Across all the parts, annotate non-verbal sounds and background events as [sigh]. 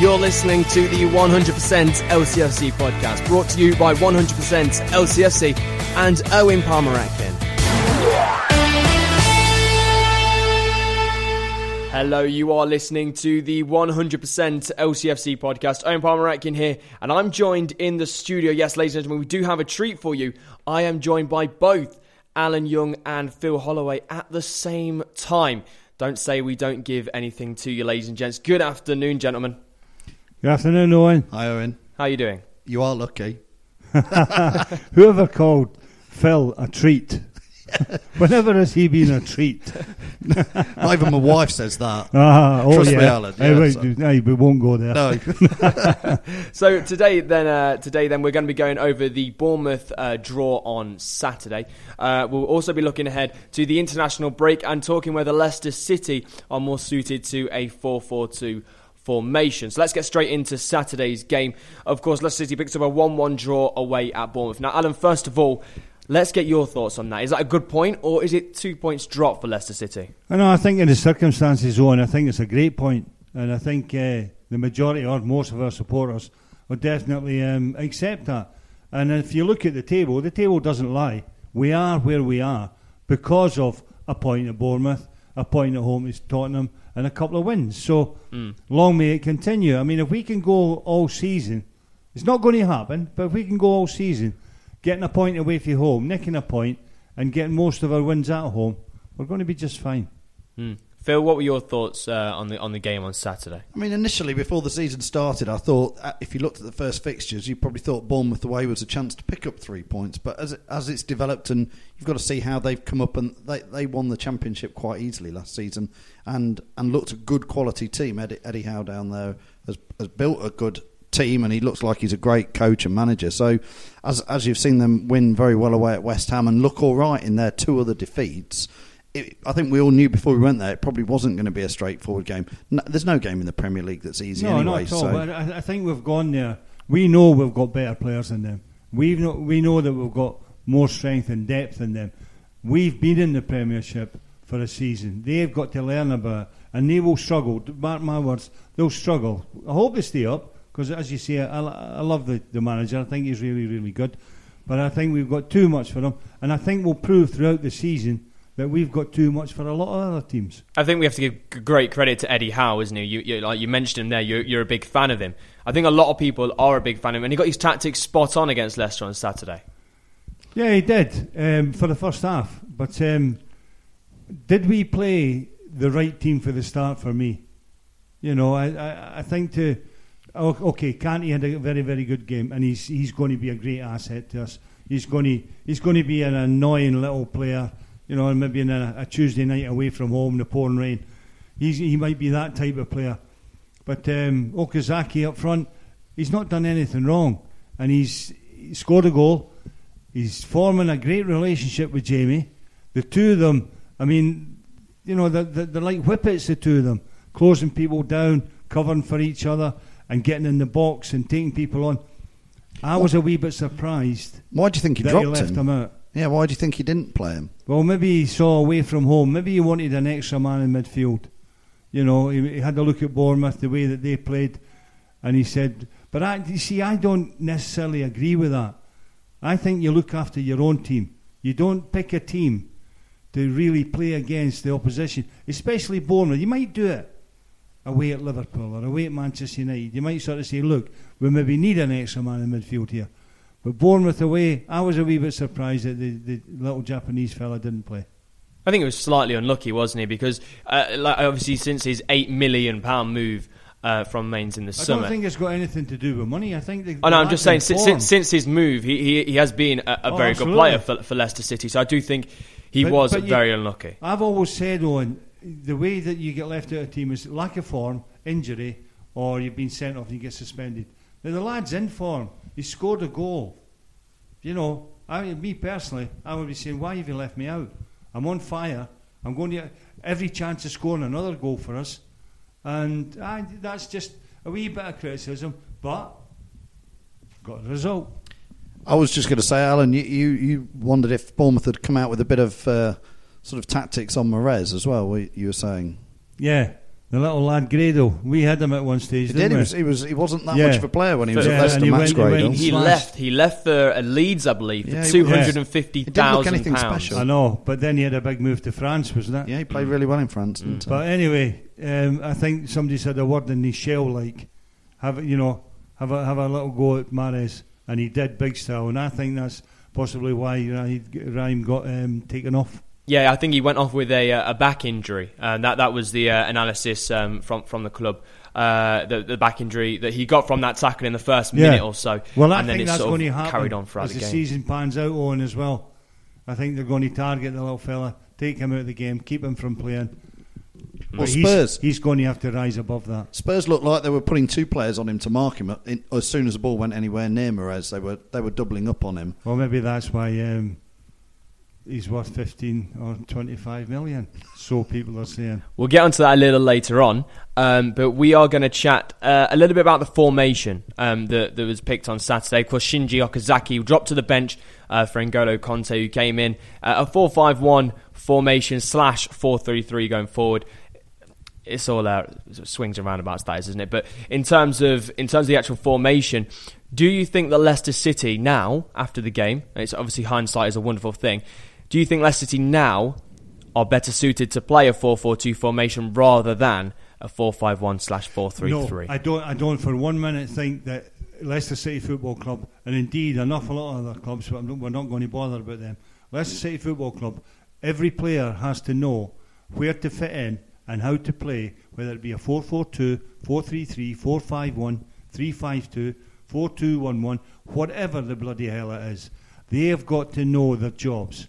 You're listening to the 100% LCFC podcast, brought to you by 100% LCFC and Owen Palmer Atkin. Hello, you are listening to the 100% LCFC podcast. Owen Palmer Atkin here, and I'm joined in the studio. Yes, ladies and gentlemen, we do have a treat for you. I am joined by both Alan Young and Phil Holloway at the same time. Don't say we don't give anything to you, ladies and gents. Good afternoon, gentlemen. Good afternoon, Owen. Hi, Owen. How are you doing? You are lucky. [laughs] Whoever called Phil a treat? [laughs] Whenever has he been a treat? [laughs] Not even my wife says that. Ah, oh Trust yeah. me, Alan. Hey, wait, so- hey, we won't go there. No. So today, then, uh, today, then, we're going to be going over the Bournemouth uh, draw on Saturday. Uh, we'll also be looking ahead to the international break and talking whether Leicester City are more suited to a 4-4-2 formation. So let's get straight into Saturday's game. Of course, Leicester City picks up a 1-1 draw away at Bournemouth. Now, Alan, first of all, let's get your thoughts on that. Is that a good point, or is it two points drop for Leicester City? I know. I think in the circumstances, Owen, I think it's a great point, and I think uh, the majority or most of our supporters will definitely um, accept that. And if you look at the table, the table doesn't lie. We are where we are because of a point at Bournemouth, a point at home is Tottenham, and a couple of wins. So hmm. long may it continue. I mean, if we can go all season, it's not going to happen, but if we can go all season, getting a point away from home, nicking a point, and getting most of our wins at home, we're going to be just fine. Hmm. Phil, what were your thoughts uh, on the on the game on Saturday? I mean, initially, before the season started, I thought uh, if you looked at the first fixtures, you probably thought Bournemouth away was a chance to pick up three points. But as it, as it's developed, and you've got to see how they've come up, and they, they won the championship quite easily last season, and and looked a good quality team. Eddie, Eddie Howe down there has, has built a good team, and he looks like he's a great coach and manager. So, as as you've seen them win very well away at West Ham and look all right in their two other defeats. It, I think we all knew before we went there it probably wasn't going to be a straightforward game. No, there's no game in the Premier League that's easy no, anyway. not at all. so But I, I think we've gone there. We know we've got better players than them. We know we know that we've got more strength and depth than them. We've been in the Premiership for a season. They've got to learn about, it, and they will struggle. Mark my words, they'll struggle. I hope they stay up because, as you say, I, I love the, the manager. I think he's really, really good. But I think we've got too much for them, and I think we'll prove throughout the season that we've got too much for a lot of other teams. I think we have to give great credit to Eddie Howe, isn't he? You, you, like you mentioned him there. You're, you're a big fan of him. I think a lot of people are a big fan of him, and he got his tactics spot on against Leicester on Saturday. Yeah, he did um, for the first half. But um, did we play the right team for the start for me? You know, I, I, I think to. Okay, Kante had a very, very good game, and he's he's going to be a great asset to us. He's going to he's going to be an annoying little player, you know, and maybe in a, a Tuesday night away from home, the pouring rain. He's, he might be that type of player. But um, Okazaki up front, he's not done anything wrong, and he's he scored a goal. He's forming a great relationship with Jamie. The two of them, I mean, you know, they're, they're, they're like whippets, the two of them, closing people down, covering for each other, and getting in the box and taking people on. I was a wee bit surprised why do you think he dropped he left him? him out. Yeah, why do you think he didn't play him? Well, maybe he saw away from home. Maybe he wanted an extra man in midfield. You know, he, he had a look at Bournemouth, the way that they played, And he said, but I, you see, I don't necessarily agree with that. I think you look after your own team. You don't pick a team to really play against the opposition, especially Bournemouth. You might do it away at Liverpool or away at Manchester United. You might sort of say, look, we maybe need an extra man in midfield here. But Bournemouth away, I was a wee bit surprised that the, the little Japanese fella didn't play. I think it was slightly unlucky, wasn't he? Because uh, like, obviously, since his eight million pound move uh, from Mainz in the I summer, I don't think it's got anything to do with money. I think. The, Oh no, I'm just saying in since, since, since his move, he, he he has been a, a Oh, very good player for, for Leicester City. So I do think he But- was but you- very unlucky. I've always said, Owen, the way that you get left out of a team is lack of form, injury, or you've been sent off and you get suspended. Now the lad's in form. He scored a goal. You know, I mean, me personally, I would be saying, why have you left me out? I'm on fire. I'm going to get every chance of scoring another goal for us, and I, that's just a wee bit of criticism, but got a result. I was just going to say, Alan, you, you, you wondered if Bournemouth had come out with a bit of uh, sort of tactics on Mahrez as well. You were saying Yeah, the little lad Gradel. We had him at one stage. he didn't did. He we? was, he was he wasn't that Yeah. much of a player when he was Yeah, at Leicester. and he Max went- he Gradel. He Smashed. left. He left for uh, Leeds, I believe, for Yeah, he- two hundred and fifty He didn't look anything pounds. special. I know, but then he had a big move to France, wasn't it? Yeah, he played really well in France. didn't? But anyway, um, I think somebody said a word in his shell like, have a- you know, have a have a little go at Mahrez, and he did big style, and I think that's possibly why Rhyme Rhyme got um, taken off. Yeah, I think he went off with a, uh, a back injury, and that that was the uh, analysis um, from from the club. Uh, the, the back injury that he got from that tackle in the first minute or so, Well, I and then think it that's sort going to of happen carried on throughout as the the game. season pans out on as well. I think they're going to target the little fella, take him out of the game, keep him from playing. Well, he's, Spurs- he's going to have to rise above that. Spurs looked like they were putting two players on him to mark him. In, as soon as the ball went anywhere near Mahrez, they were they were doubling up on him. Well, maybe that's why um, he's worth 15 or 25 million. So people are saying. We'll get onto that a little later on, um, but we are going to chat uh, a little bit about the formation um, that, that was picked on Saturday. Of course, Shinji Okazaki dropped to the bench uh, for N'Golo Kante, who came in uh, a 4 5 1 formation slash 4 3 3 going forward. It's all uh, swings and roundabouts, that is, isn't it? But in terms of in terms of the actual formation, do you think that Leicester City now, after the game, it's obviously hindsight is a wonderful thing. Do you think Leicester City now are better suited to play a 4-4-2 formation rather than a 4-5-1 slash 4-3-3? No, I don't. I don't for one minute think that Leicester City Football Club, and indeed an awful lot of other clubs, but we're not going to bother about them. Leicester City Football Club, every player has to know where to fit in and how to play, whether it be a 4-4-2, 4-3-3, 4-5-1, 3-5-2, 4-2-1-1, whatever the bloody hell it is. They have got to know their jobs.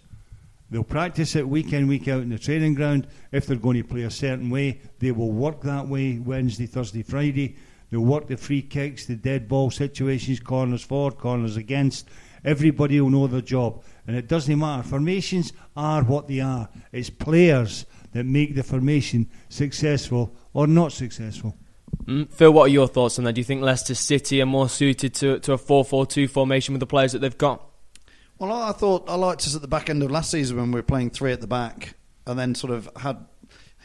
They'll practice it week in, week out in the training ground. If they're going to play a certain way, they will work that way Wednesday, Thursday, Friday. They'll work the free kicks, the dead ball situations, corners forward, corners against. Everybody will know their job. And it doesn't matter. Formations are what they are. It's players that make the formation successful or not successful. Mm, Phil, what are your thoughts on that? Do you think Leicester City are more suited to, to a 4-4-2 formation with the players that they've got? Well, I thought I liked us at the back end of last season when we were playing three at the back, and then sort of had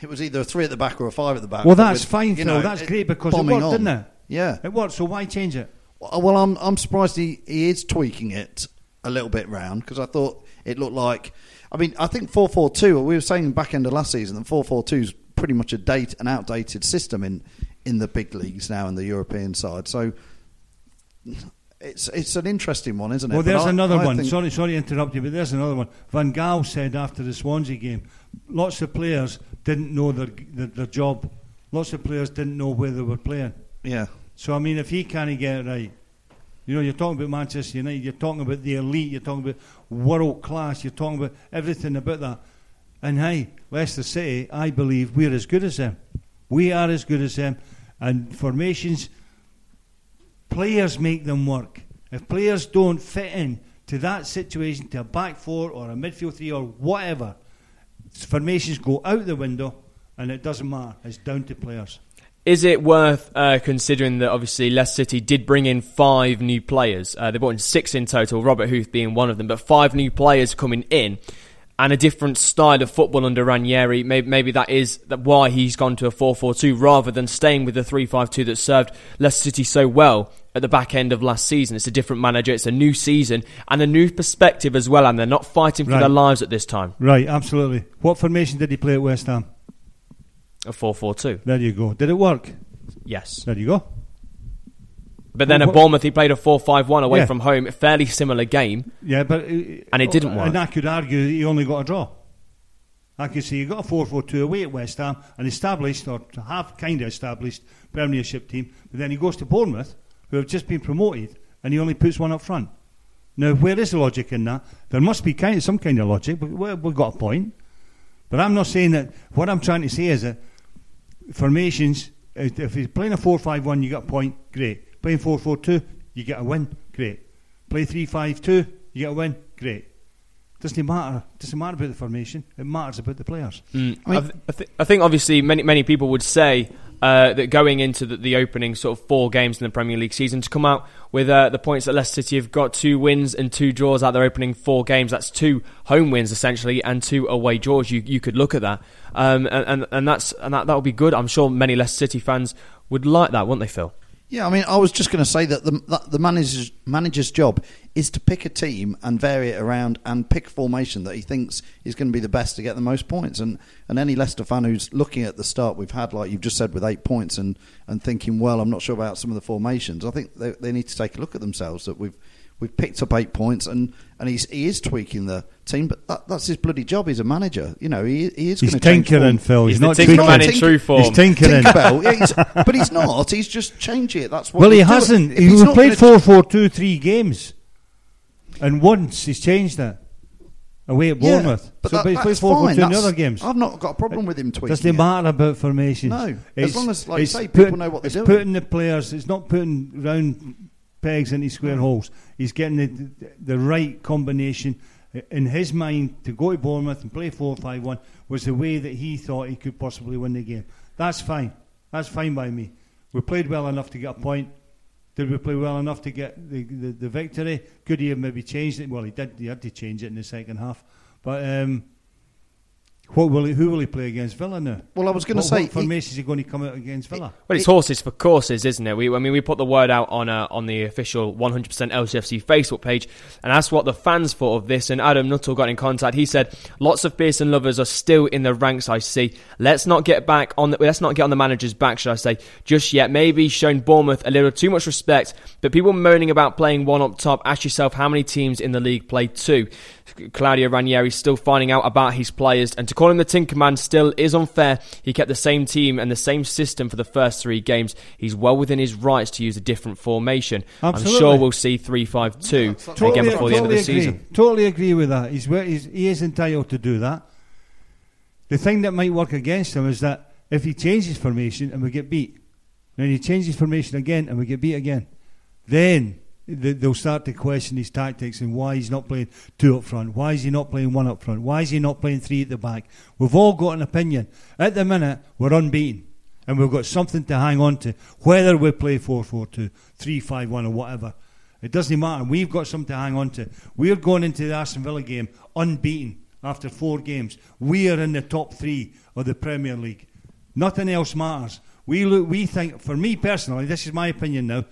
it was either a three at the back or a five at the back. Well, that's with, fine, you Phil. know, That's it- great because it worked, on. didn't it? Yeah. It worked, so why change it? Well, I'm I'm surprised he, he is tweaking it a little bit round because I thought it looked like. I mean, I think four four two. We were saying back end of last season that four four two is pretty much a date an outdated system in in the big leagues now in the European side. So it's it's an interesting one, isn't it? Well, there's I- another I one. Sorry, sorry to interrupt you, but there's another one. Van Gaal said after the Swansea game, lots of players didn't know their, their, their job. Lots of players didn't know where they were playing. Yeah. So, I mean, if he can't get it right, you know, you're talking about Manchester United, you're talking about the elite, you're talking about world class, you're talking about everything about that. And hey, Leicester City, I believe we're as good as them. We are as good as them. And formations, players make them work. If players don't fit in to that situation, to a back four or a midfield three or whatever, formations go out the window and it doesn't matter. It's down to players. Is it worth uh, considering that obviously Leicester City did bring in five new players? Uh, they brought in six in total, Robert Huth being one of them, but five new players coming in. And a different style of football under Ranieri. Maybe, maybe that is that why he's gone to a 4-4-2 rather than staying with the 3-5-2 that served Leicester City so well at the back end of last season. It's a different manager, it's a new season, and a new perspective as well, and they're not fighting for Right. their lives at this time. Right, absolutely. What formation did he play at West Ham? A 4-4-2. There you go. Did it work? Yes. There you go. But then Well, at Bournemouth, he played a 4-5-1 away Yeah. from home, a fairly similar game. Yeah, but uh, And it didn't work. And I could argue that he only got a draw. I could say he got a 4-4-2 away at West Ham, an established or have kind of established Premiership team, but then he goes to Bournemouth, who have just been promoted, and he only puts one up front. Now, where is the logic in that? There must be kind of, some kind of logic, but we- we've got a point. But I'm not saying that. What I'm trying to say is that formations. If if he's playing a 4-5-1, you got a point. Great. Playing 4-4-2, you get a win. Great. Play 3-5-2, you get a win. Great. Doesn't matter. Doesn't matter about the formation. It matters about the players. I, th- I, th- I think obviously many many people would say uh, that going into the, the opening sort of four games in the Premier League season to come out with uh, the points that Leicester City have got two wins and two draws out their opening four games. That's two home wins essentially and two away draws. You you could look at that, um, and, and and that's and that that would be good. I'm sure many Leicester City fans would like that, wouldn't they, Phil? Yeah, I mean, I was just going to say that the that the manager's manager's job is to pick a team and vary it around and pick formation that he thinks is going to be the best to get the most points. And and any Leicester fan who's looking at the start we've had, like you've just said, with eight points and and thinking, well, I'm not sure about some of the formations. I think they, they need to take a look at themselves that we've. We've picked up eight points, and, and he's, he is tweaking the team, but that, that's his bloody job. He's a manager, you know. He, he is He's going to change tinkering, form. Phil. He's, He's not tinker tweaking. man in true form. He's tinkering. Tinkerbell, yeah, [laughs] he's- but he's not. He's just changing it. That's what. well, he hasn't. If He he's played gonna- 4-4-2 three games, and once he's changed it away at Yeah, Bournemouth. but, so, that, but he's played that's 4 4 fine. in the That's- other games. I've not got a problem with him tweaking. Doesn't it. matter about formations. No, as long as, like you it's say, people put- know what they're it's doing. putting the players. It's not putting round pegs into square holes. He's getting the, the right combination in his mind to go to Bournemouth and play 4-5-1 was the way that he thought he could possibly win the game. That's fine. That's fine by me. We played well enough to get a point. Did we play well enough to get the, the, the victory? Could he have maybe changed it? Well, he did. He had to change it in the second half. But um, what will he, who will he play against Villa now? Well, I was gonna say, what he- formation is he going to come out against Villa? Well, it's horses for courses, isn't it? We, I mean, we put the word out on uh, on the official 100% LCFC Facebook page and asked what the fans thought of this. And Adam Nuttall got in contact. He said, "Lots of Pearson lovers are still in the ranks. I see. Let's not get back on. The, let's not get on the manager's back, should I say, just yet. Maybe shown Bournemouth a little too much respect. But people moaning about playing one up top. Ask yourself how many teams in the league play two. Claudio Ranieri is still finding out about his players, and to call him the Tinkerman still is unfair. He kept the same team and the same system for the first three games. He's well within his rights to use a different formation. I'm sure we'll see three-five-two again before the end of the agree. season. Totally agree with that. He's, he's he is entitled to do that. The thing that might work against him is that if he changes formation and we get beat, then he changes formation again and we get beat again, then th- they'll start to question his tactics and why he's not playing two up front. Why is he not playing one up front? Why is he not playing three at the back? We've all got an opinion. At the minute, we're unbeaten. And we've got something to hang on to, whether we play 4 4 2, 3 5 1, or whatever. It doesn't matter. We've got something to hang on to. We're going into the Aston Villa game unbeaten after four games. We are in the top three of the Premier League. Nothing else matters. We look, we think, for me personally, this is my opinion now.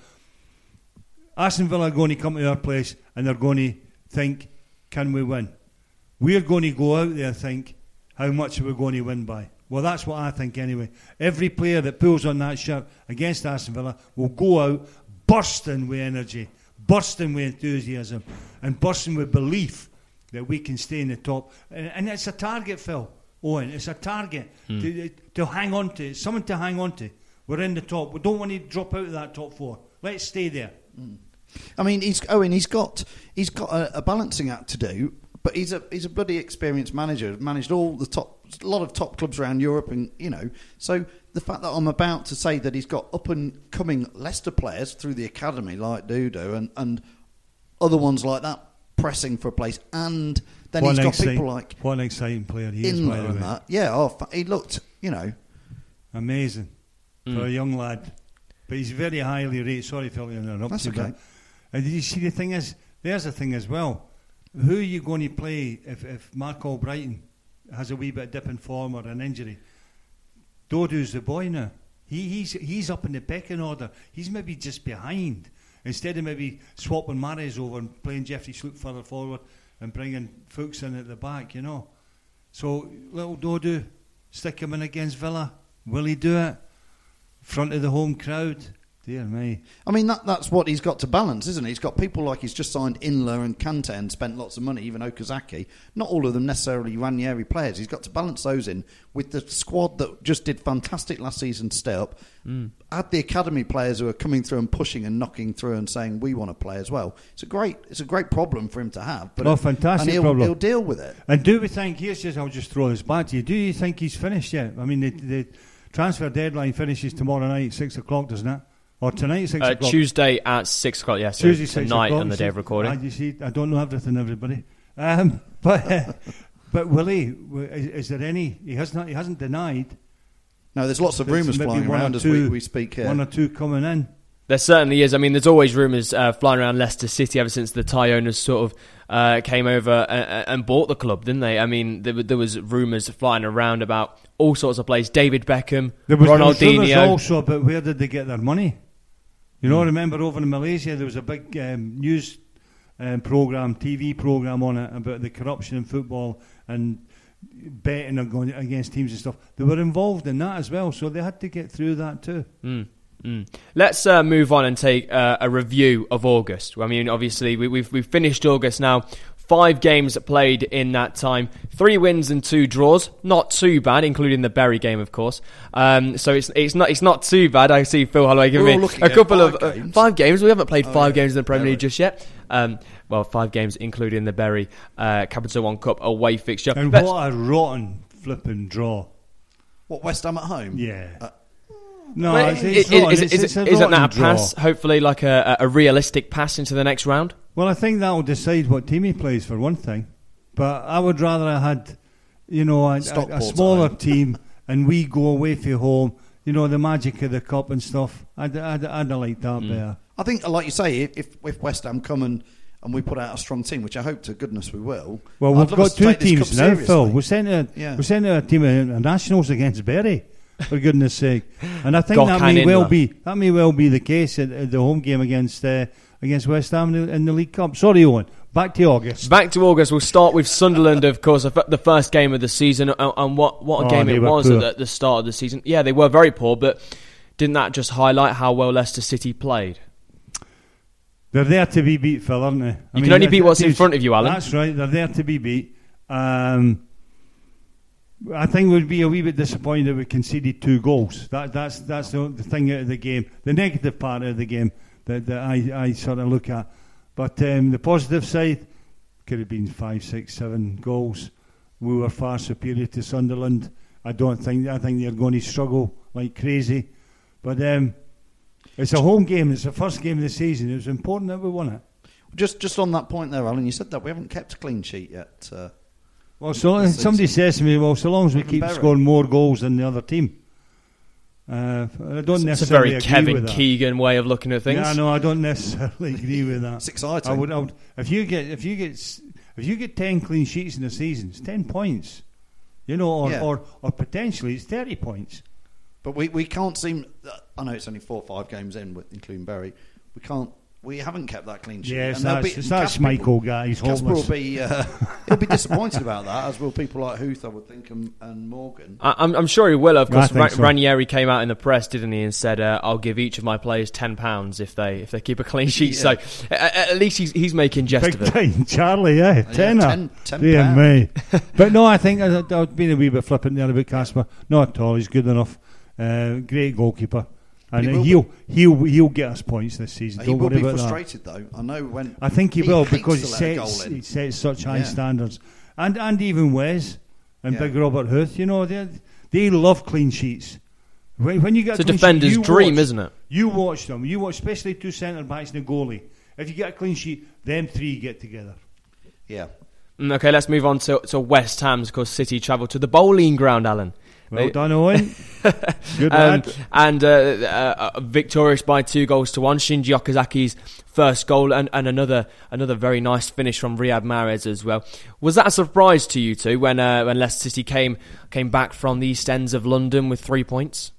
Aston Villa are going to come to our place and they're going to think, can we win? We're going to go out there and think, how much are we going to win by? Well, that's what I think anyway. Every player that pulls on that shirt against Aston Villa will go out bursting with energy, bursting with enthusiasm, and bursting with belief that we can stay in the top. And, and it's a target, Phil. Owen, it's a target hmm. to, to hang on to. It's something to hang on to. We're in the top. We don't want to drop out of that top four. Let's stay there. Hmm. I mean, he's Owen. He's got he's got a, a balancing act to do, but he's a he's a bloody experienced manager. Managed all the top, a lot of top clubs around Europe, and you know. So the fact that I'm about to say that he's got up and coming Leicester players through the academy like Dodoo and and other ones like that pressing for a place, and then what he's an got exciting, people like what an exciting player he is, by Inler the way. that. Yeah, oh, he looked, you know. Amazing Mm. for a young lad. But he's very highly rated. Sorry, Phil, to interrupt That's you, okay. but- And you see the thing is, there's a thing as well. who are you going to play if, if Marc Albrighton has a wee bit of dip in form or an injury? Dodoo's the boy now. He, he's, he's up in the pecking order. He's maybe just behind. Instead of maybe swapping Mahrez over and playing Jeffrey Schlupp further forward and bringing Fuchs in at the back, you know. So, little Dodoo, stick him in against Villa. Will he do it? Front of the home crowd. Dear me. I mean, that, that's what he's got to balance, isn't it? He's got people like he's just signed Inler and Kante and spent lots of money, even Okazaki. Not all of them necessarily Ranieri players. He's got to balance those in with the squad that just did fantastic last season to stay up. Mm. Add the academy players who are coming through and pushing and knocking through and saying we want to play as well. It's a great, it's a great problem for him to have. But Oh, fantastic and he'll, problem. he'll deal with it. And do we think, here's just, I'll just throw this back to you, do you think he's finished yet? I mean, the, the transfer deadline finishes tomorrow night, 6 o'clock, doesn't it? Or tonight, 6 Uh, o'clock? Tuesday at six o'clock. Yeah, so Tuesday, 6 tonight o'clock. on the day of recording. I, you see, I don't know everything, everybody. Um, [laughs] but uh, but will he? w- Is, is there any? He has not. He hasn't denied. No, there's lots of rumours flying one or around as we, we speak here. One or two coming in. There certainly is. I mean, there's always rumours uh, flying around Leicester City ever since the Thai owners sort of uh, came over and, and bought the club, didn't they? I mean, there, there was rumours flying around about all sorts of players. David Beckham, There was, there was Ronaldinho. also about where did they get their money? You Hmm. know, remember over in Malaysia there was a big um, news um, program, TV program on it about the corruption in football and betting and going against teams and stuff. They were involved in that as well, so they had to get through that too. Mm, mm. Let's uh, move on and take uh, a review of August. I mean, obviously, we, we've we've finished August now. Five games played in that time, three wins and two draws. Not too bad, including the Bury game, of course. Um, so it's it's not it's not too bad. I see Phil Holloway giving me a couple five of uh, games. five games. We haven't played Oh, five yeah. games in the Premier Yeah, League just yet. Um, well, five games, including the Bury uh, Capital One Cup away fixture. And Let's- what a rotten flipping draw! What West Ham at home? Yeah. Uh, no, Well, it's, i- it's i- rotten. is, It's- is, it's a isn't that a draw. pass? Hopefully, like a, a realistic pass into the next round. Well, I think that will decide what team he plays for one thing. But I would rather I had, you know, a, a, a smaller team and we go away from home. You know, the magic of the cup and stuff. I'd, I'd, I'd have liked that better. I think, like you say, if if West Ham come and, and we put out a strong team, which I hope to goodness we will. Well, I'd we've got two take this cup teams now, Phil. seriously. We sent a Yeah. we sent a team of nationals against Bury, for goodness sake. And I think Gok that may well Inler. be that may well be the case at, at the home game against uh, against West Ham in the, League Cup. Sorry, Owen. Back to August. Back to August, we'll start with Sunderland, of course, the first game of the season, and, what, what a Oh, game it was poor. at the, start of the season. Yeah, they were very poor, but didn't that just highlight how well Leicester City played? They're there to be beat, Phil, aren't they? You can only beat what's in front of you, Alan. That's right. They're there to be beat. Um, I think we'd be a wee bit disappointed if we conceded two goals. That, that's that's the, the thing out of the game. The negative part of the game that, that I, I sort of look at. But um, the positive side could have been five, six, seven goals. We were far superior to Sunderland. I don't think I think they're going to struggle like crazy. But um, it's a home game. It's the first game of the season. It was important that we won it. Just just on that point there, Alan, you said that we haven't kept a clean sheet yet. Uh, Well, so somebody season. says to me, "Well, so long as we keep scoring more goals than the other team." Uh, I don't It's a very agree Kevin with that. Keegan way of looking at things. Yeah, no, I don't necessarily [laughs] agree with that. it's exciting. I would, I would, if you get, if you get, if you get ten clean sheets in a season, it's ten points. You know, or, Yeah. or, or potentially it's thirty points. But we, we can't seem. I know it's only four or five games in, with- including Bury. We can't. We haven't kept that clean sheet. Yeah, it's And there'll be- it's that Kasper- Schmeichel guy. He's Kasper will be. Uh, [laughs] he'll be disappointed about that, as will people like Huth, I would think, and, and Morgan. I, I'm, I'm sure he will. Of course, Ra- so. Ranieri came out in the press, didn't he, and said, uh, "I'll give each of my players ten pounds if they if they keep a clean sheet." So Yeah. a- a- at least he's he's making jest Big of it. [laughs] time, Charlie, yeah, tenner. ten- ten Dear pound. me. [laughs] but no, I think I, I've been a wee bit flippant there about Kasper. Not at all. He's good enough. Uh, great goalkeeper, and He will he'll he'll he'll get us points this season. he Don't will worry be about that. frustrated, though. I know when. I think he, He will because he to let a goal sets he sets such high Yeah. standards, and and even Wes and Yeah. Big Robert Huth. You know they they love clean sheets. When, when you get It's a clean sheet, defender's you dream, watch- isn't it? You watch them. You watch, especially two centre backs and a goalie. If you get a clean sheet, them three get together. Yeah. Mm, Okay, let's move on to, to West Ham's because City travel to the Boleyn Ground, Alan. Well They- done, Owen. [laughs] Good Um, lad. and uh, uh, uh, victorious by two goals to one. Shinji Okazaki's first goal and, and another another very nice finish from Riyad Mahrez as well. Was that a surprise to you two when uh, when Leicester City came came back from the East Ends of London with three points?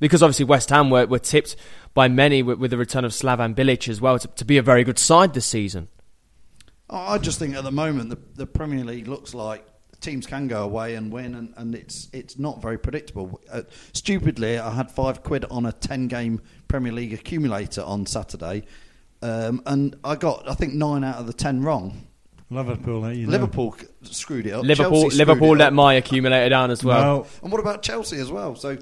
Because obviously West Ham were, were tipped by many with, with the return of Slaven Bilic as well to, to be a very good side this season. I I just think at the moment the, the Premier League looks like teams can go away and win, and, and it's it's not very predictable. Uh, stupidly, I had five quid on a ten game Premier League accumulator on Saturday, um, and I got I think nine out of the ten wrong. Liverpool, eh, you know. Liverpool screwed it up. Liverpool Liverpool it let up. my accumulator down as well. Well, And what about Chelsea as well? So,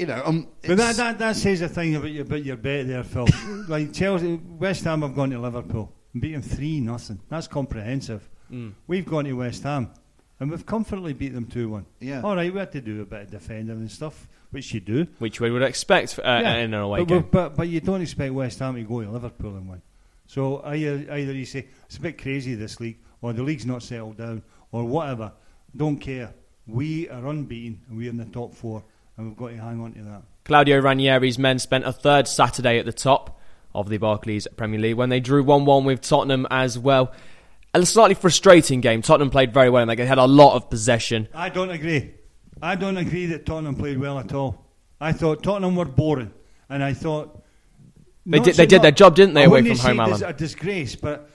you know, um, but that, that, that says a thing about your, about your bet there, Phil. [laughs] like Chelsea, West Ham have gone to Liverpool and beat them 3 nothing. That's comprehensive. Mm. We've gone to West Ham and we've comfortably beat them 2 1. Yeah. All right, we had to do a bit of defending and stuff, which you do. Which we would expect uh, in an away but, game. but, but, but you don't expect West Ham to go to Liverpool and win. So either, either you say it's a bit crazy this league, or the league's not settled down, or whatever. Don't care. We are unbeaten and we're in the top four, and we've got to hang on to that. Claudio Ranieri's men spent a third Saturday at the top of the Barclays Premier League when they drew 1 1 with Tottenham as well. A slightly frustrating game. Tottenham played very well and they had a lot of possession. I don't agree. I don't agree that Tottenham played well at all. I thought Tottenham were boring, and I thought They did- so they did their job, didn't they, away from home, Alan? A disgrace, but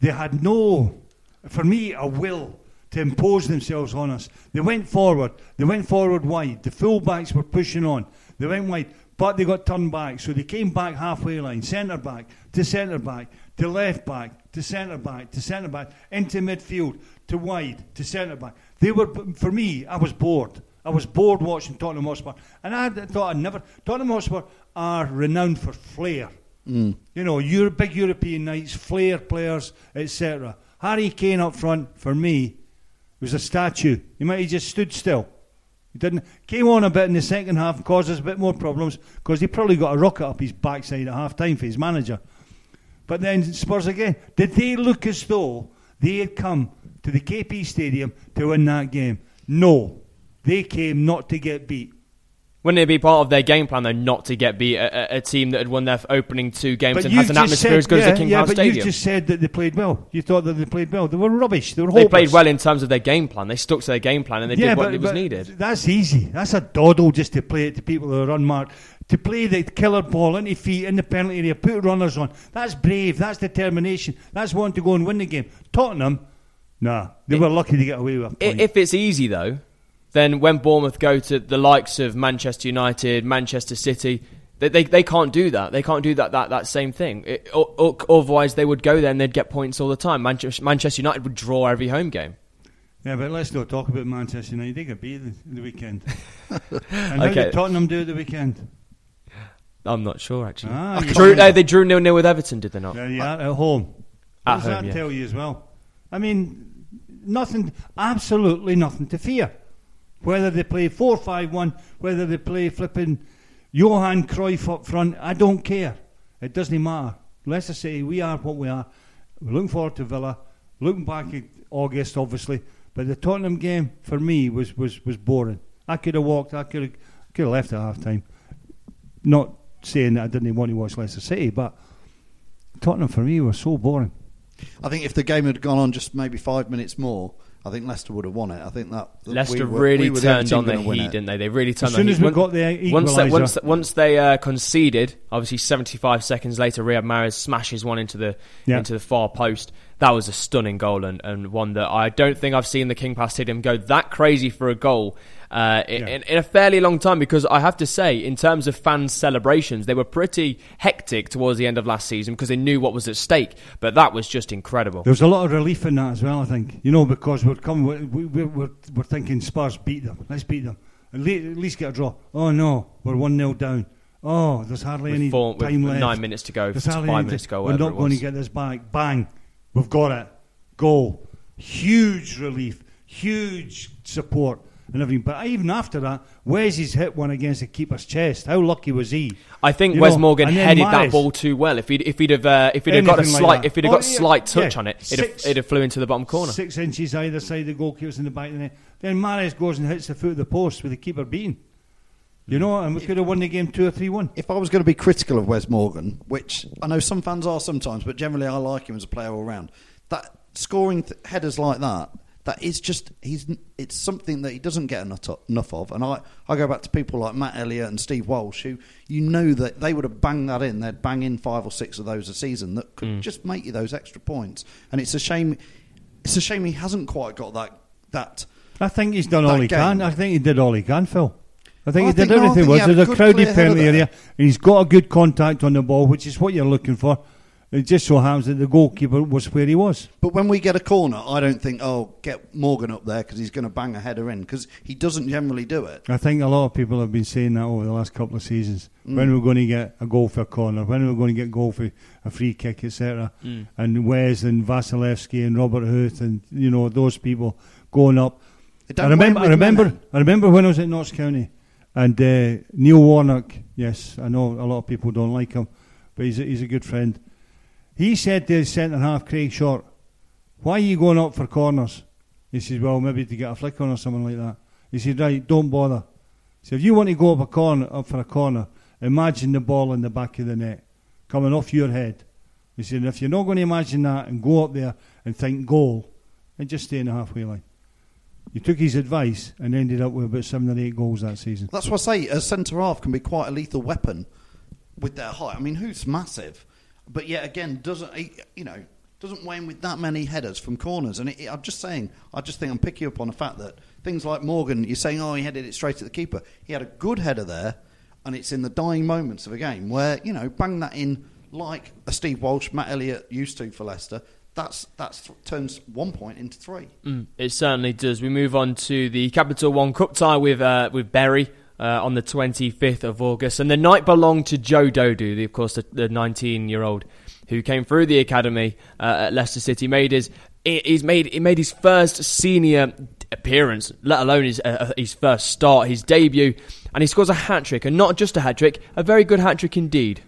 they had no, for me, a will to impose themselves on us. They went forward. They went forward wide. The fullbacks were pushing on. They went wide, but they got turned back. So they came back halfway line, centre back to centre back to left back to centre back to centre back into midfield to wide to centre back. They were for me. I was bored. I was bored watching Tottenham Hotspur, and I thought I'd never. Tottenham Hotspur are renowned for flair. Mm. You know, Euro, big European nights, flair players, etc. Harry Kane up front for me was a statue. He might have just stood still. He didn't came on a bit in the second half, and caused us a bit more problems because he probably got a rocket up his backside at half time for his manager. But then Spurs again. Did they look as though they had come to the KP Stadium to win that game? No. They came not to get beat. Wouldn't it be part of their game plan, though, not to get beat a, a, team that had won their opening two games But and has an atmosphere said- as good yeah, as the King yeah, Power but Stadium? you just said that they played well. You thought that they played well. They were rubbish. They were They played well in terms of their game plan. They stuck to their game plan and they did what but- was needed. That's easy. That's a doddle just to play it to people who are unmarked. To play the killer ball into feet in the penalty area, put runners on. That's brave. That's determination. That's wanting to go and win the game. Tottenham, nah, they were lucky to get away with a I- point. If it's easy though, then when Bournemouth go to the likes of Manchester United, Manchester City, they, they, they can't do that. They can't do that that, that same thing. It, o- o- otherwise, they would go there and they'd get points all the time. Manchester, Manchester United would draw every home game. yeah, but let's not talk about Manchester United. They got beat the, the weekend. [laughs] and how Okay. did Tottenham do the weekend? I'm not sure actually. Ah, Drew, uh, they drew nil nil with Everton, did they not? You are, at home. At does home, that yeah. tell you as well? I mean, nothing, absolutely nothing to fear. Whether they play 4 5 1, whether they play flipping Johan Cruyff up front, I don't care. It doesn't matter. Let's just say we are what we are. We're looking forward to Villa, looking back at August, obviously. But the Tottenham game, for me, was, was, was boring. I could have walked, I could have, could have left at half time. Not saying that I didn't want to watch Leicester City, but Tottenham for me was so boring. I think if the game had gone on just maybe five minutes more, I think Leicester would have won it. I think that that Leicester we were, really we were the turned on the gonna heat, didn't they? They really turned As on soon the as heat. we got the once they, equaliser- once, once they uh, conceded, obviously 75 seconds later, Riyad Mahrez smashes one into the Yeah. into the far post. That was a stunning goal and, and one that I don't think I've seen the King Power Stadium go that crazy for a goal uh, in, Yeah. in, in a fairly long time. Because I have to say, in terms of fans' celebrations, they were pretty hectic towards the end of last season because they knew what was at stake. But that was just incredible. There was a lot of relief in that as well, I think. You know, because we're coming, we, we, we're, we're thinking Spurs beat them. Let's beat them. At least, at least get a draw. Oh no, we're one 0 down. Oh, there's hardly With any four- time left. nine minutes to go, There's five hardly any minutes to go, We're not going to get this back. Bang, we've got it. Goal. Huge relief. Huge support. And everything. But even after that, Wes's hit one against the keeper's chest. How lucky was he? I think You Wes know, Morgan and then headed that ball too well. If he'd if he'd have uh, if he'd have got a Anything like slight if he'd have Oh, got yeah, slight touch yeah. on it, it'd have, Six- it'd have flew into the bottom corner. Six inches either side, the goalkeeper's in the back of the net. Then Mahrez goes and hits the foot of the post with the keeper beaten. You know, and we could have won the game two or three one. If I was going to be critical of Wes Morgan, which I know some fans are sometimes, but generally I like him as a player all round, that scoring th- headers like that, that is just he's it's something that he doesn't get enough, enough of. And I, I go back to people like Matt Elliott and Steve Walsh, who you know that they would have banged that in. They'd bang in five or six of those a season that could mm. just make you those extra points. And it's a shame. It's a shame he hasn't quite got that that. I think he's done all That he can. I think he did all he can, Phil. I think I he did think- everything. think he Was had a there's a good crowded clear header penalty area, and he's got a good contact on the ball, which is what you're looking for. It just so happens that the goalkeeper was where he was. But when we get a corner, I don't think, oh, get Morgan up there because he's going to bang a header in because he doesn't generally do it. I think a lot of people have been saying that over the last couple of seasons. Mm. When we're going to get a goal for a corner, when we're going to get a goal for a free kick, etc. Mm. And Wes and Wasilewski and Robert Huth and you know those people going up. I remember. I remember. men. I remember when I was at Notts County, and uh, Neil Warnock. Yes, I know a lot of people don't like him, but he's a, he's a good friend. He said to his centre half, Craig Short, "Why are you going up for corners?" He says, "Well, maybe to get a flick on or something like that." He said, "Right, don't bother." He said, "If you want to go up a corner, up for a corner, imagine the ball in the back of the net coming off your head." He said, "If you're not going to imagine that and go up there and think goal, then just stay in the halfway line." You took his advice and ended up with about seven or eight goals that season. That's what I say. A centre half can be quite a lethal weapon with their height. I mean, who's massive, but yet again doesn't he, you know doesn't win with that many headers from corners. And it, I'm just saying, I just think I'm picking up on the fact that things like Morgan, you're saying, oh, he headed it straight at the keeper. He had a good header there, and it's in the dying moments of a game where you know bang that in like a Steve Walsh, Matt Elliott used to for Leicester. That's that's th- turns one point into three. Mm, it certainly does. We move on to the Capital One Cup tie with uh, with Bury uh, on the 25th of August, and the night belonged to Joe Dodoo, the, of course the 19 year old who came through the academy uh, at Leicester City. Made his he's made he made his first senior appearance, let alone his uh, his first start, his debut, and he scores a hat trick, and not just a hat trick, a very good hat trick indeed.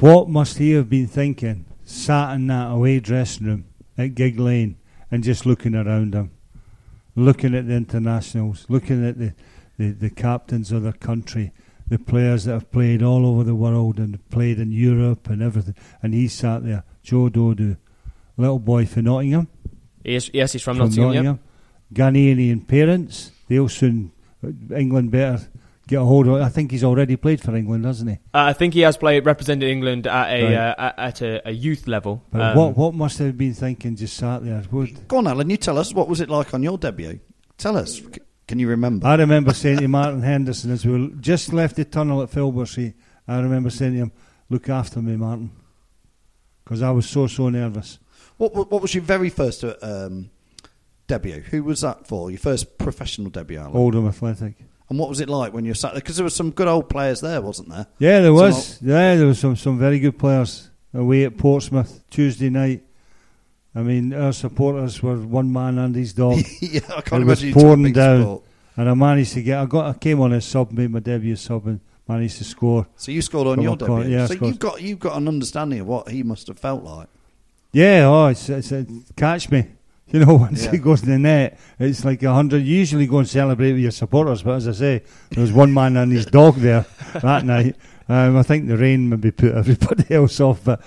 What must he have been thinking, sat in that away dressing room at Gigg Lane and just looking around him, looking at the internationals, looking at the, the, the captains of their country, the players that have played all over the world and played in Europe and everything, and he sat there, Joe Dodoo, little boy from Nottingham, Yes, yes, he's from, from Nottingham. yeah. Nottingham, Ghanaian parents, they'll soon, England better get a hold of. I think he's already played for England, hasn't he? Uh, I think he has played represented England at a Right. uh, at- at a, a youth level. But Um, what what must have been thinking just sat there? Would, Go on, Alan. You tell us what was it like on your debut. Tell us. Can you remember? I remember saying to Martin Henderson as we just left the tunnel at Filbert I remember saying to him, "Look after me, Martin," because I was so so nervous. What, what, what was your very first uh, um, debut? Who was that for? Your first professional debut, Alan? Oldham Athletic. And what was it like when you sat there? Because there were some good old players there, wasn't there? Yeah, there was. Yeah, there was some some very good players away at Portsmouth Tuesday night. I mean, our supporters were one man and his dog. [laughs] yeah, I can't it was imagine you took a pouring down, sport. and I managed to get. I got. I came on as sub, made my debut sub, and managed to score. So you scored on your a debut. yeah, so you've got you've got an understanding of what he must have felt like. Yeah, oh, it's, it's a catch me. [laughs] You know, once Yeah. it goes in the net, it's like a hundred. You usually go and celebrate with your supporters, but as I say, there was one man and his dog there [laughs] that night. Um, I think the rain maybe put everybody else off, but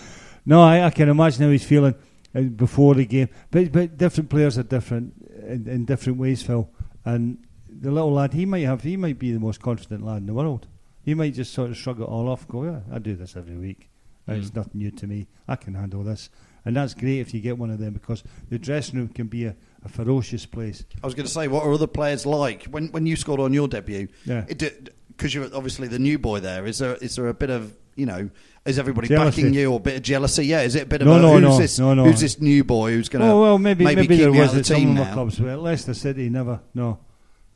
no, I, I can imagine how he's feeling uh, before the game. But but different players are different in, in different ways, Phil. And the little lad, he might have, he might be the most confident lad in the world. He might just sort of shrug it all off, go, yeah, I do this every week. It's Mm. nothing new to me. I can handle this. And that's great if you get one of them because the dressing room can be a, a ferocious place. I was going to say, what are other players like when when you scored on your debut? Yeah. Because you're obviously the new boy there. Is there is there a bit of you know? Is everybody Jealousy. backing you or a bit of jealousy? Yeah, is it a bit No, of a, no, who's no, this no, no. who's this new boy who's going to Oh well, maybe maybe, keep there was of at the some team of my now? clubs, but Leicester City never. No,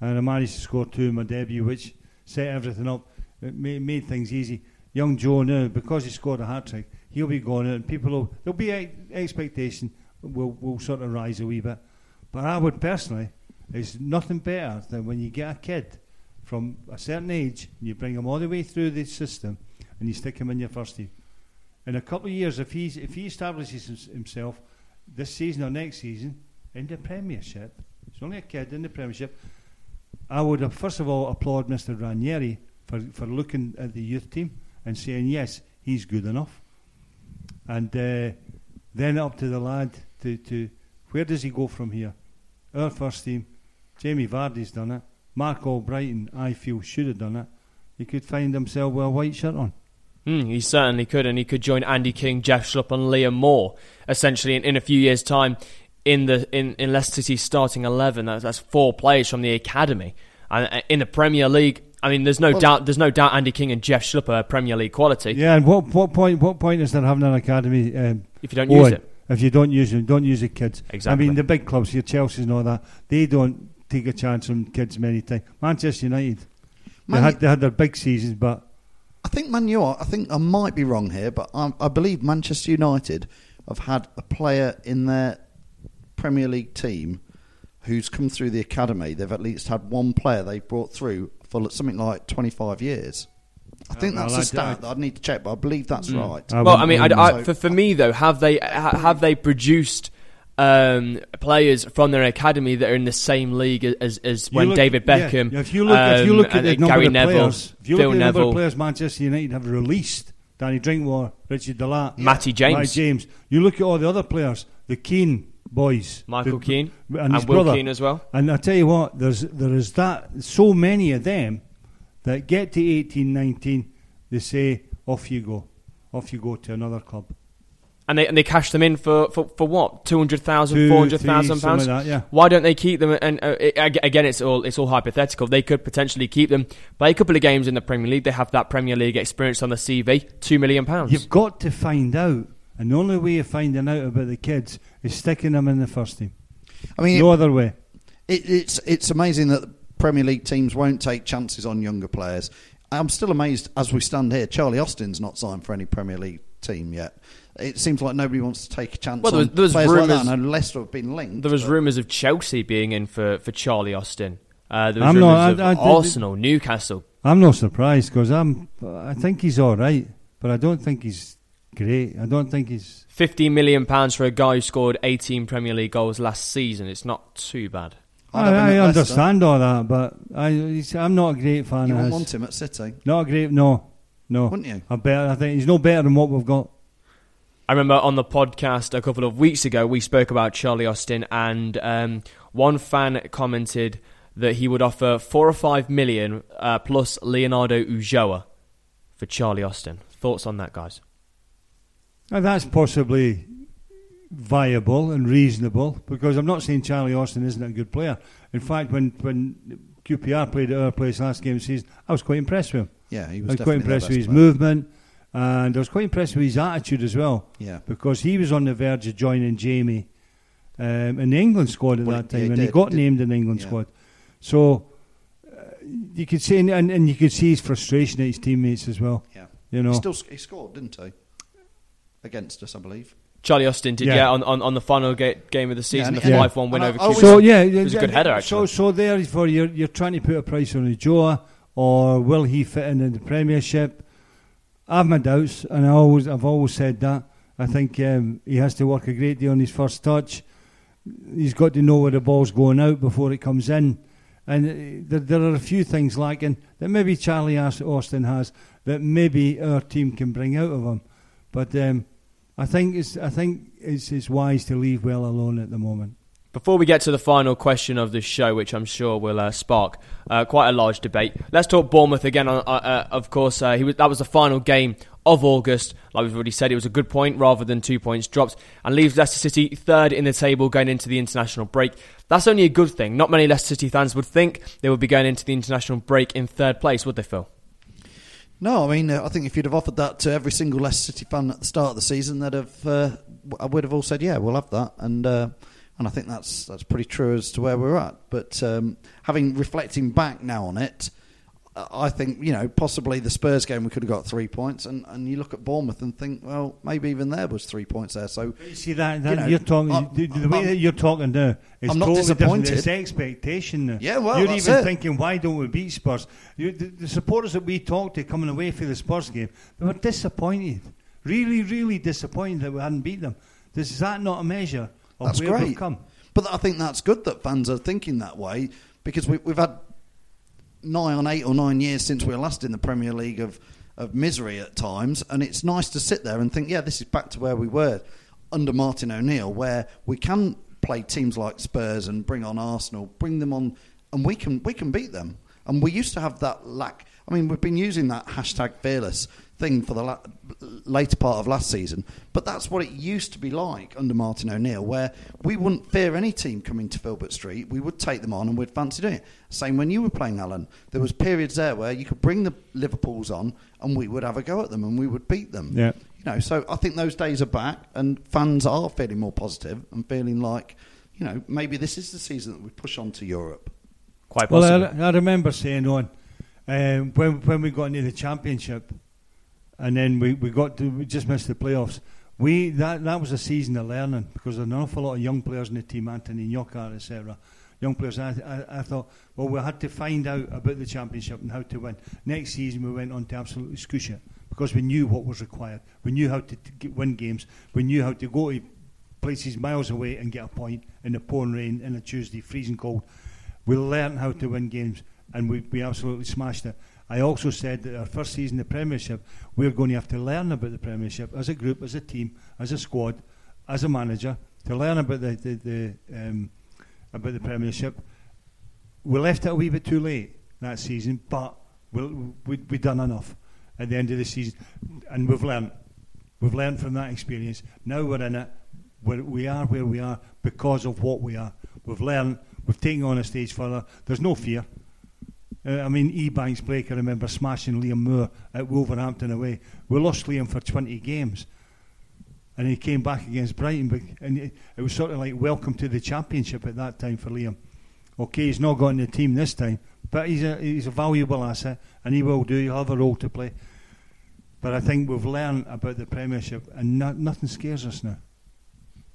and I managed to score two in my debut, which set everything up. It made, made things easy. Young Joe now, because he scored a hat trick, he'll be going out, and people will there'll be a, expectation will will sort of rise a wee bit. But I would personally, is nothing better than when you get a kid from a certain age and you bring him all the way through the system and you stick him in your first team. In a couple of years, if he's if he establishes himself this season or next season in the Premiership, he's only a kid in the Premiership. I would have first of all applaud Mr. Ranieri for for looking at the youth team and saying yes, he's good enough, and uh, then up to the lad to to where does he go from here? Our first team, Jamie Vardy's done it. Marc Albrighton, I feel, should have done it. He could find himself with a white shirt on. Mm, he certainly could, and he could join Andy King, Jeff Schlupp, and Liam Moore essentially in, in a few years' time in the in, in Leicester City's starting eleven. That's, that's four players from the academy, and uh, in the Premier League. I mean, there's no Well- doubt. There's no doubt Andy King and Jeff Schlupp are Premier League quality. Yeah, and what what point what point is there having an academy um, If you don't use it, If you don't use them, don't use the kids. Exactly. I mean, the big clubs, your Chelsea's and all that, they don't take a chance on kids many times. Manchester United, Man they had they had their big seasons, but I think Man U. Are, I think I might be wrong here, but I, I believe Manchester United have had a player in their Premier League team who's come through the academy. They've at least had one player they've brought through for something like twenty-five years. I think well, that's I a stat don't- that I'd need to check, but I believe that's mm. right. I well, I mean, I, I, for, for me though, have they ha, have they produced um, players from their academy that are in the same league as as when look- David yeah, Beckham? if you look, if you um, look at and, the number Gary of Neville, players, if you Phil look at the number Neville, of players Manchester United have released, Danny Drinkwater, Richard De Laet, Matty James. Matty James. You look at all the other players, the Keane boys, Michael the- Keane, and, his and Will brother. Keane as well. And I tell you what, there's there is that so many of them that get to 18, 19, they say off you go, off you go to another club. And they and they cash them in for, for, for what two hundred thousand, Two, four hundred thousand three, something pounds. like that, yeah. Why don't they keep them? And uh, it, again, it's all it's all hypothetical. They could potentially keep them, play a couple of games in the Premier League. They have that Premier League experience on the CV. Two million pounds. You've got to find out, and the only way of finding out about the kids is sticking them in the first team. I mean, No other way. It, it's it's amazing that the Premier League teams won't take chances on younger players. I'm still amazed as we stand here. Charlie Austin's not signed for any Premier League team yet. It seems like nobody wants to take a chance Well, there was- there was players like rumours- that. And Leicester have been linked. There was but- rumours of Chelsea being in for, for Charlie Austin. Uh, there was I'm rumours not- of I- I- Arsenal, Newcastle. I'm not surprised because I'm. I think he's all right, but I don't think he's great. I don't think he's. Fifteen million pounds for a guy who scored 18 Premier League goals last season. It's not too bad. I'd have him I, I understand all that, but I, I'm not a great fan You of wouldn't his. want him at City, Not a great. No, no. wouldn't you? I better. I think he's no better than what we've got. I remember on the podcast a couple of weeks ago we spoke about Charlie Austin, and um, one fan commented that he would offer four or five million uh, plus Leonardo Ulloa for Charlie Austin. Thoughts on that, guys? And that's possibly viable and reasonable because I'm not saying Charlie Austin isn't a good player. In fact, when when QPR played at our place last game of the season, I was quite impressed with him. Yeah, he I was was quite impressed with his player. movement, and I was quite impressed with his attitude as well. Yeah. because he was on the verge of joining Jamie um, in the England squad at Well, that time, he and he got did- named in the England yeah. squad. So uh, you could see, and, and you could see his frustration at his teammates as well. Yeah, You know, he still he scored, didn't he? Against us, I believe. Charlie Austin did, yeah, Yeah. on, on, on the final ga- game of the season, and- the yeah. 5 1 win And over I always- So yeah, it was a good header, So so there for you're you're trying to put a price on Ulloa, or will he fit in the Premiership? I have my doubts, and I always I've always said that. I think um, he has to work a great deal on his first touch. He's got to know where the ball's going out before it comes in, and uh, there, there are a few things lacking that maybe Charlie Aus- Austin has that maybe our team can bring out of him. But um, I think it's I think it's, it's wise to leave well alone at the moment. Before we get to the final question of the show, which I'm sure will uh, spark uh, quite a large debate, let's talk Bournemouth again. Uh, uh, of course, uh, he was, that was the final game of August. Like we've already said, it was a good point rather than two points dropped, and leaves Leicester City third in the table going into the international break. That's only a good thing. Not many Leicester City fans would think they would be going into the international break in third place, would they, Phil? No, I mean, uh, I think if you'd have offered that to every single Leicester City fan at the start of the season, they'd have, uh, I would have all said, yeah, we'll have that, and uh, and I think that's that's pretty true as to where we're at. But um, having reflecting back now on it, I think you know possibly the Spurs game we could have got three points, and, and you look at Bournemouth and think, well, maybe even there was three points there. So You see that, that You know, you are talking I'm- the, the way I'm- that you're talking now is I'm not totally different. disappointed. It's expectation now. Yeah, well, you're even it. thinking, why don't we beat Spurs? You, the, the supporters that we talked to coming away from the Spurs game, they were disappointed, really, really disappointed that we hadn't beat them. Is that not a measure that's great. But I think that's good that fans are thinking that way because we, we've had nigh on eight or nine years since we were last in the Premier League of, of misery at times, and it's nice to sit there and think, yeah, this is back to where we were under Martin O'Neill, where we can play teams like Spurs and bring on Arsenal, bring them on, and we can we can beat them. And we used to have that lack. I mean, we've been using that hashtag fearless thing for the la- later part of last season, but that's what it used to be like under Martin O'Neill, where we wouldn't fear any team coming to Filbert Street. We would take them on and we'd fancy doing it. Same when you were playing Alan. There was periods there where you could bring the Liverpools on and we would have a go at them and we would beat them. Yeah. You know, so I think those days are back, and fans are feeling more positive and feeling like, you know, maybe this is the season that we push on to Europe. Quite Well. I, I remember saying on um, when when we got into the championship, and then we, we got to we just missed the playoffs. We that that was a season of learning because there were an awful lot of young players in the team, Anthony Knockaert, etc. Young players. I, I, I thought, well, we had to find out about the championship and how to win. Next season, we went on to absolutely scoosh it because we knew what was required. We knew how to t- win games. We knew how to go to places miles away and get a point in the pouring rain in a Tuesday, freezing cold. We learned how to win games, and we, we absolutely smashed it. I also said that our first season the Premiership, we're going to have to learn about the Premiership as a group, as a team, as a squad, as a manager, to learn about the, the, the um, about the Premiership. We left it a wee bit too late that season, but we'll, we we done enough at the end of the season, and we've learned. We've learned from that experience. Now we're in it. We're, we are where we are because of what we are. We've learned. We've taken on a stage further. There's no fear. Uh, I mean, Ebanks Blake, I remember smashing Liam Moore at Wolverhampton away. We lost Liam for 20 games. And he came back against Brighton. And it, it was sort of like welcome to the championship at that time for Liam. Okay, he's not got in the team this time, but he's a, he's a valuable asset and he will do. He'll have a role to play. But I think we've learned about the Premiership and no, nothing scares us now.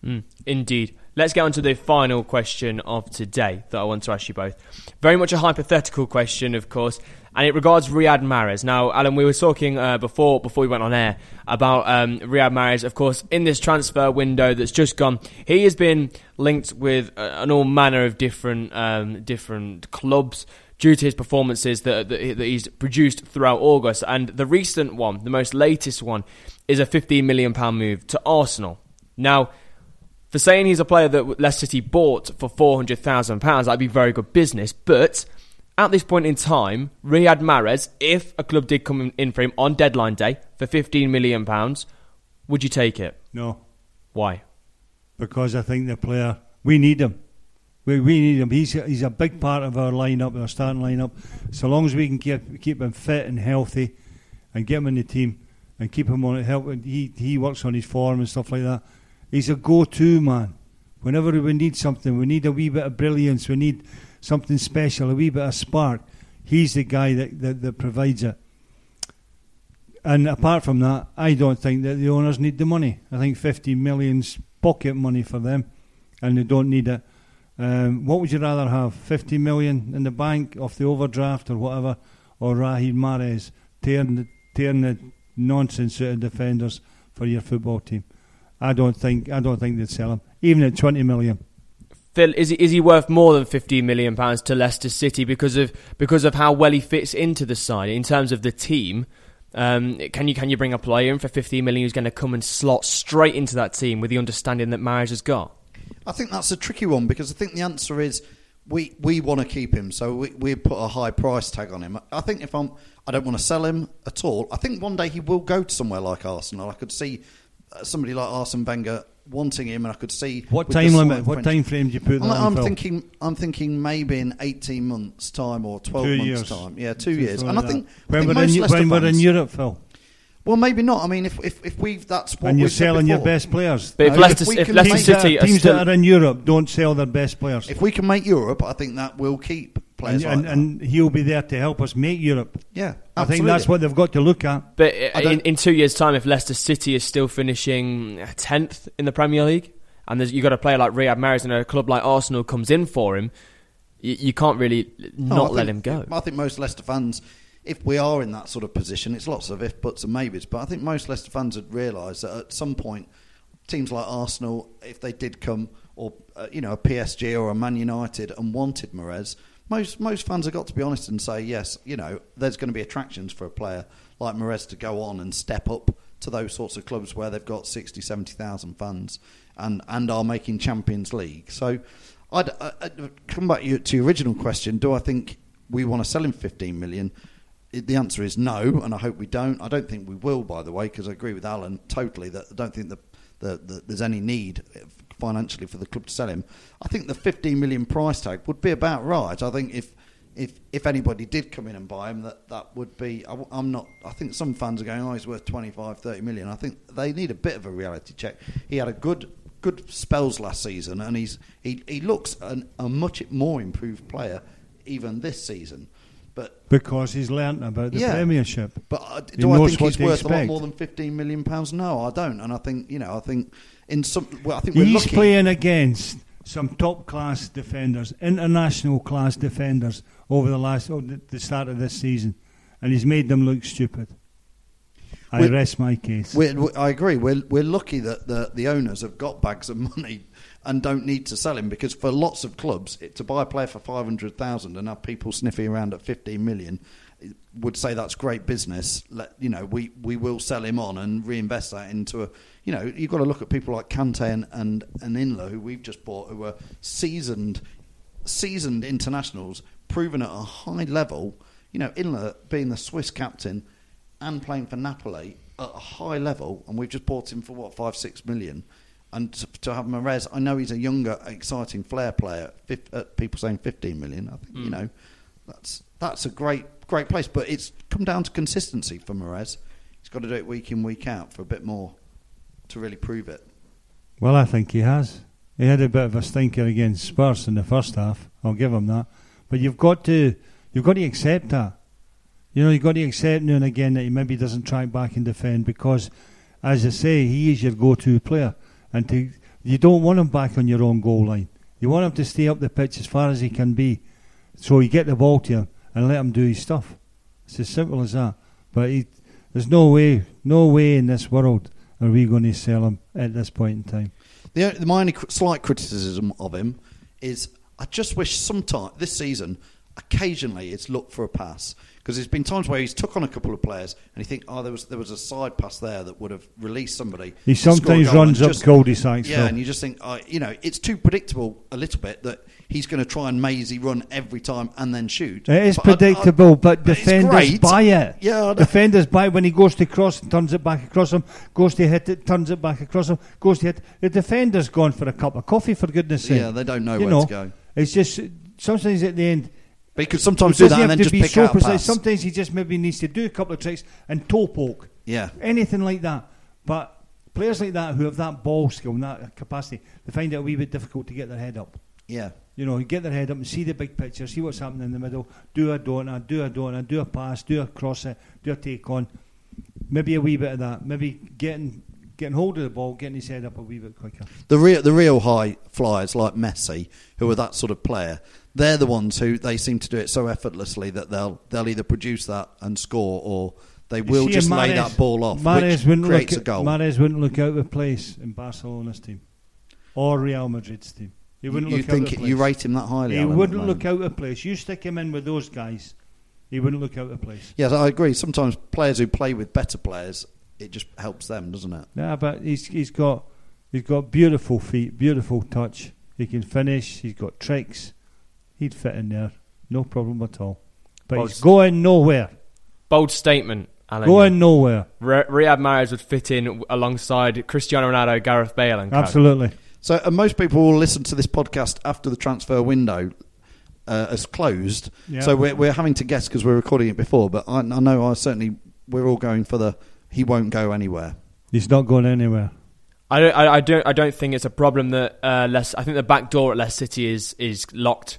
Mm, indeed. Let's get on to the final question of today that I want to ask you both. Very much a hypothetical question, of course, and it regards Riyad Mahrez. Now, Alan, we were talking uh, before before we went on air about um, Riyad Mahrez. Of course, in this transfer window that's just gone, he has been linked with uh, an all manner of different um, different clubs due to his performances that, that, that he's produced throughout August. And the recent one, the most latest one, is a 15 million pound move to Arsenal. Now for saying he's a player that Leicester City bought for four hundred thousand pounds, that'd be very good business. But at this point in time, Riyad Mahrez, if a club did come in for him on deadline day for fifteen million pounds, would you take it? No, Why? because I think the player, we need him. We, we need him. He's a, he's a big part of our lineup, our starting lineup. So long as we can keep, keep him fit and healthy and get him in the team and keep him on it, help, he, he works on his form and stuff like that. He's a go to man. Whenever we need something, we need a wee bit of brilliance, we need something special, a wee bit of spark. He's the guy that, that, that provides it. And apart from that, I don't think that the owners need the money. I think 50 million's pocket money for them, and they don't need it. Um, what would you rather have? 50 million in the bank off the overdraft or whatever, or Rahid Mahrez tearing the, tearing the nonsense out of defenders for your football team? I don't think I don't think they'd sell him, even at 20 million. Phil, is he, is he worth more than fifteen million pounds to Leicester City because of because of how well he fits into the side in terms of the team? Um, can you can you bring a player in for fifteen million who's going to come and slot straight into that team with the understanding that Mahrez has got? I think that's a tricky one because I think the answer is we we want to keep him, so we we put a high price tag on him. I think if I'm, I don't want to sell him at all. I think one day he will go to somewhere like Arsenal. I could see somebody like Arsene Wenger wanting him, and I could see What time limit? What time frame do you put that I'm, on, I'm Phil? thinking. I'm thinking maybe in 18 months' time or 12 months' years. time. Yeah, two Something years. like And I that. think, I when think we're in most Eu- Leicester when we're in Europe, Phil, Well, maybe not. I mean, if if, if we've that's what and you're we've selling your best players. But if Now, Leicester, we if Leicester make teams, City that, are teams still, that are in Europe don't sell their best players. If we can make Europe, I think that will keep players and, like and, that. and he'll be there to help us make Europe. yeah, I think that's what they've got to look at. But in, in two years' time, if Leicester City is still finishing tenth in the Premier League, and there's, you got a player like Riyad Mahrez and a club like Arsenal comes in for him, you, you can't really No, not I let think- him go. I think most Leicester fans, if we are in that sort of position, it's lots of if, buts, and maybes. But I think most Leicester fans would realise that at some point, teams like Arsenal, if they did come, or uh, you know, a PSG or a Man United, and wanted Mahrez, most most fans have got to be honest and say yes. You know, there's going to be attractions for a player like Mahrez to go on and step up to those sorts of clubs where they've got 60, 70,000 fans and and are making Champions League. So. I'd, I'd come back to your- original question. Do I think we want to sell him 15 million? The answer is no, and I hope we don't. I don't think we will, by the way, because I agree with Alan totally that I don't think that the, the, there's any need financially for the club to sell him. I think the 15 million price tag would be about right. I think if if if anybody did come in and buy him, that that would be. I, am not. I think some fans are going, oh, he's worth 25, 30 million. I think they need a bit of a reality check. He had a good good spells last season, and he's he he looks an, a much more improved player even this season. But Because he's learnt about the Yeah. Premiership. but uh, He do I think he's worth a lot more than 15 million pounds? No, I don't. And I think you know, I think in some. Well, I think we're He's lucky. playing against some top class defenders, international class defenders over the last oh, the, the start of this season, and he's made them look stupid. I We're- rest my case. We're, we I agree. We're, we're lucky that the, the owners have got bags of [laughs] money and don't need to sell him because for lots of clubs, it, to buy a player for 500,000 and have people sniffing around at 15 million would say that's great business. Let, you know, we, we will sell him on and reinvest that into a. You know, you've got to look at people like Kante and, and, and Inler, who we've just bought, who are seasoned seasoned internationals, proven at a high level. You know, Inler being the Swiss captain and playing for Napoli at a high level, and we've just bought him for what five, six million. And to, to have Mahrez, I know he's a younger, exciting flair player. Fif, uh, people saying fifteen million. I think you know that's that's a great great place, but it's come down to consistency for Mahrez. He's got to do it week in week out for a bit more to really prove it. Well, I think he has. He had a bit of a stinker against Spurs in the first half. I'll give him that. But you've got to you've got to accept that. You know, you've got to accept now and again that he maybe doesn't track back and defend because, as I say, he is your go-to player, and to, you don't want him back on your own goal line. You want him to stay up the pitch as far as he can be, so you get the ball to him and let him do his stuff. It's as simple as that. But he, there's no way, no way in this world are we going to sell him at this point in time. The, the my only slight criticism of him is I just wish sometime this season, occasionally, it's looked for a pass because there's been times where he's took on a couple of players and you think, oh, there was there was a side pass there that would have released somebody. He to score a sometimes runs up just- cul-de-sacs, Yeah, though. and you just think, oh, you know, it's too predictable a little bit that he's going to try and mazy run every time and then shoot. It is But I- I- predictable, but defenders buy it. Yeah, defenders buy it when he goes to cross, and turns it back across him, goes to hit it, turns it back across him, goes to hit. The defender's gone for a cup of coffee, for goodness sake. Yeah, they don't know you where know, to go. It's just sometimes at the end. But he could sometimes do that and then just pick so out precise. pass. Sometimes he just maybe needs to do a couple of tricks and toe poke. Yeah. anything like that. But players like that who have that ball skill and that capacity, they find it a wee bit difficult to get their head up. Yeah. You know, get their head up and see the big picture, see what's happening in the middle, do a donut, do a donut, do a pass, do a cross it, do a take on. Maybe a wee bit of that. Maybe getting getting hold of the ball, getting his head up a wee bit quicker. The real, the real high flyers like Messi, who are that sort of player, they're the ones who they seem to do it so effortlessly that they'll they'll either produce that and score, or they You will just lay that ball off, Mahrez which wouldn't creates look a goal. Mahrez wouldn't look out of place in Barcelona's team or Real Madrid's team. He wouldn't you look think out of place. you rate him that highly? He Alan, wouldn't look out of place. You stick him in with those guys, he wouldn't look out of place. Yes, I agree. Sometimes players who play with better players, it just helps them, doesn't it? Yeah, but he's he's got he's got beautiful feet, beautiful touch. He can finish. He's got tricks. He'd fit in there, no problem at all. But Well, he's going nowhere. Bold statement, Alan. Going nowhere. Ri- Riyad Mahrez would fit in alongside Cristiano Ronaldo, Gareth Bale, and co. Absolutely. So, and most people will listen to this podcast after the transfer window uh, has closed. Yeah. So we're, we're having to guess because we're recording it before. But I, I know I certainly we're all going for the he won't go anywhere. He's not going anywhere. I don't, I, I don't. I don't think it's a problem that uh, Les, I think the back door at Leicester City is is locked.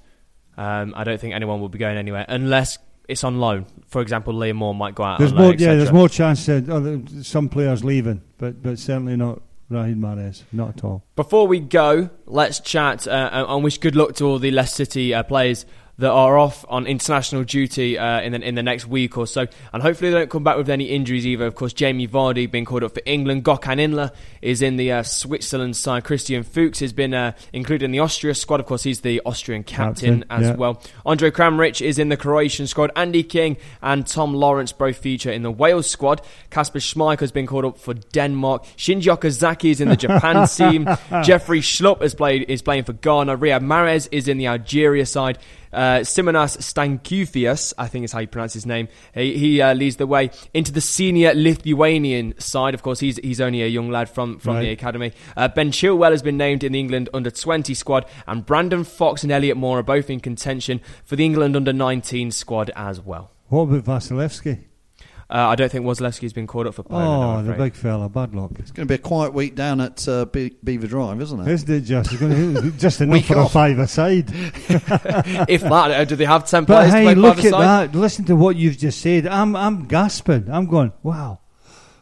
Um, I don't think anyone will be going anywhere unless it's on loan. For example, Liam Moore might go out. There's on loan, more, yeah, there's more chance that some players leaving, but but certainly not Raheem Mahrez, not at all. Before we go, let's chat uh, and wish good luck to all the Leicester City uh, players that are off on international duty uh, in the in the next week or so, and hopefully they don't come back with any injuries either. Of course, Jamie Vardy being called up for England, Gökhan Inler is in the uh, Switzerland side. Christian Fuchs has been uh, included in the Austria squad. Of course, he's the Austrian captain, Captain, as yeah. well. Andrej Kramarić is in the Croatian squad. Andy King and Tom Lawrence both feature in the Wales squad. Kasper Schmeichel has been called up for Denmark. Shinji Okazaki is in the Japan [laughs] team. Jeffrey Schlupp has played is playing for Ghana. Riyad Mahrez is in the Algeria side. Uh, Simonas Stankevičius, I think is how you pronounce his name. He, he uh, leads the way into the senior Lithuanian side. Of course, he's he's only a young lad from, from the academy. Uh, ben Chilwell has been named in the England under 20 squad, and Brandon Fox and Elliot Moore are both in contention for the England under 19 squad as well. What about Wasilewski? Uh, I don't think Wasilewski's been called up for Poland. Oh, the big fella, bad luck. It's going to be a quiet week down at uh, Be- Belvoir Drive, isn't it? Isn't it just? It's gonna, [laughs] just enough Week for a off. five aside. [laughs] if that, uh, do they have 10 But players to hey, play look at five-a-side? that. Listen to what you've just said. I'm I'm gasping. I'm going, wow.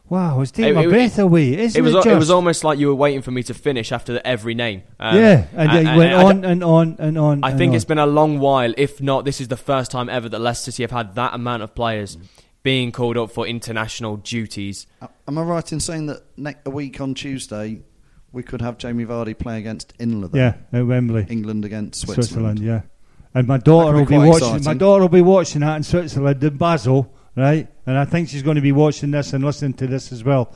Wow, it's taking It- my it- breath away. Isn't It was, it, al- just? it was almost like you were waiting for me to finish after every name. Um, yeah, and, I- it I- went I- on and on and on. I and think on. it's been a long while. If not, this is the first time ever that Leicester City have had that amount of players being called up for international duties. Am I right in saying that ne- a week on Tuesday we could have Jamie Vardy play against Inler? then? yeah at Wembley, England against Switzerland. Switzerland. Yeah, and my daughter That will be be quite watching. My daughter will be watching that in Switzerland in Basel, right? And I think she's going to be watching this and listening to this as well.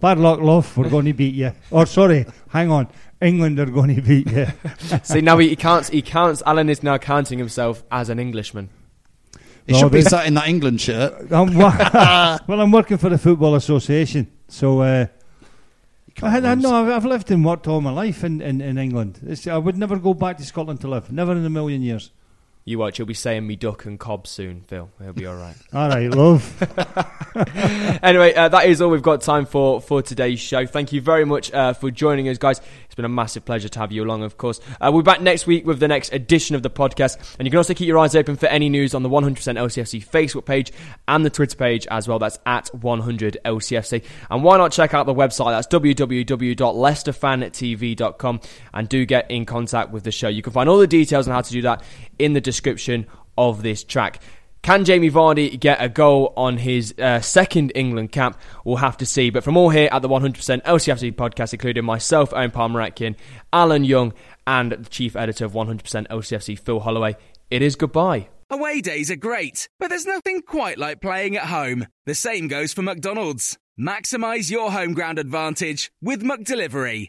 Bad luck, love. We're going [laughs] to beat you. Or sorry, hang on. England are going [laughs] to beat you. [laughs] See now he, he counts. He counts. Alan is now counting himself as an Englishman. He No, should be sat in that England shirt. [laughs] I'm [laughs] well, I'm working for the Football Association, so uh, I, I I've, I've lived and worked all my life in, in, in England. It's, I would never go back to Scotland to live, never in a million years. You watch. You'll be saying me duck and cob soon, Phil. He'll be all right. [laughs] All right, love. [laughs] anyway, uh, that is all we've got time for for today's show. Thank you very much uh, for joining us, guys. It's been a massive pleasure to have you along, of course. Uh, we're back next week with the next edition of the podcast, and you can also keep your eyes open for any news on the 100% LCFC Facebook page and the Twitter page as well. That's at 100 LCFC. And why not check out the website? That's www.leicesterfantv.com and do get in contact with the show. You can find all the details on how to do that in the description of this track. Can Jamie Vardy get a goal on his uh, second England cap? We'll have to see. But from all here at the 100% LCFC podcast, including myself, Owen Palmer Atkin, Alan Young, and the chief editor of 100% LCFC, Phil Holloway, it is goodbye. Away days are great, but there's nothing quite like playing at home. The same goes for McDonald's. Maximize your home ground advantage with McDelivery.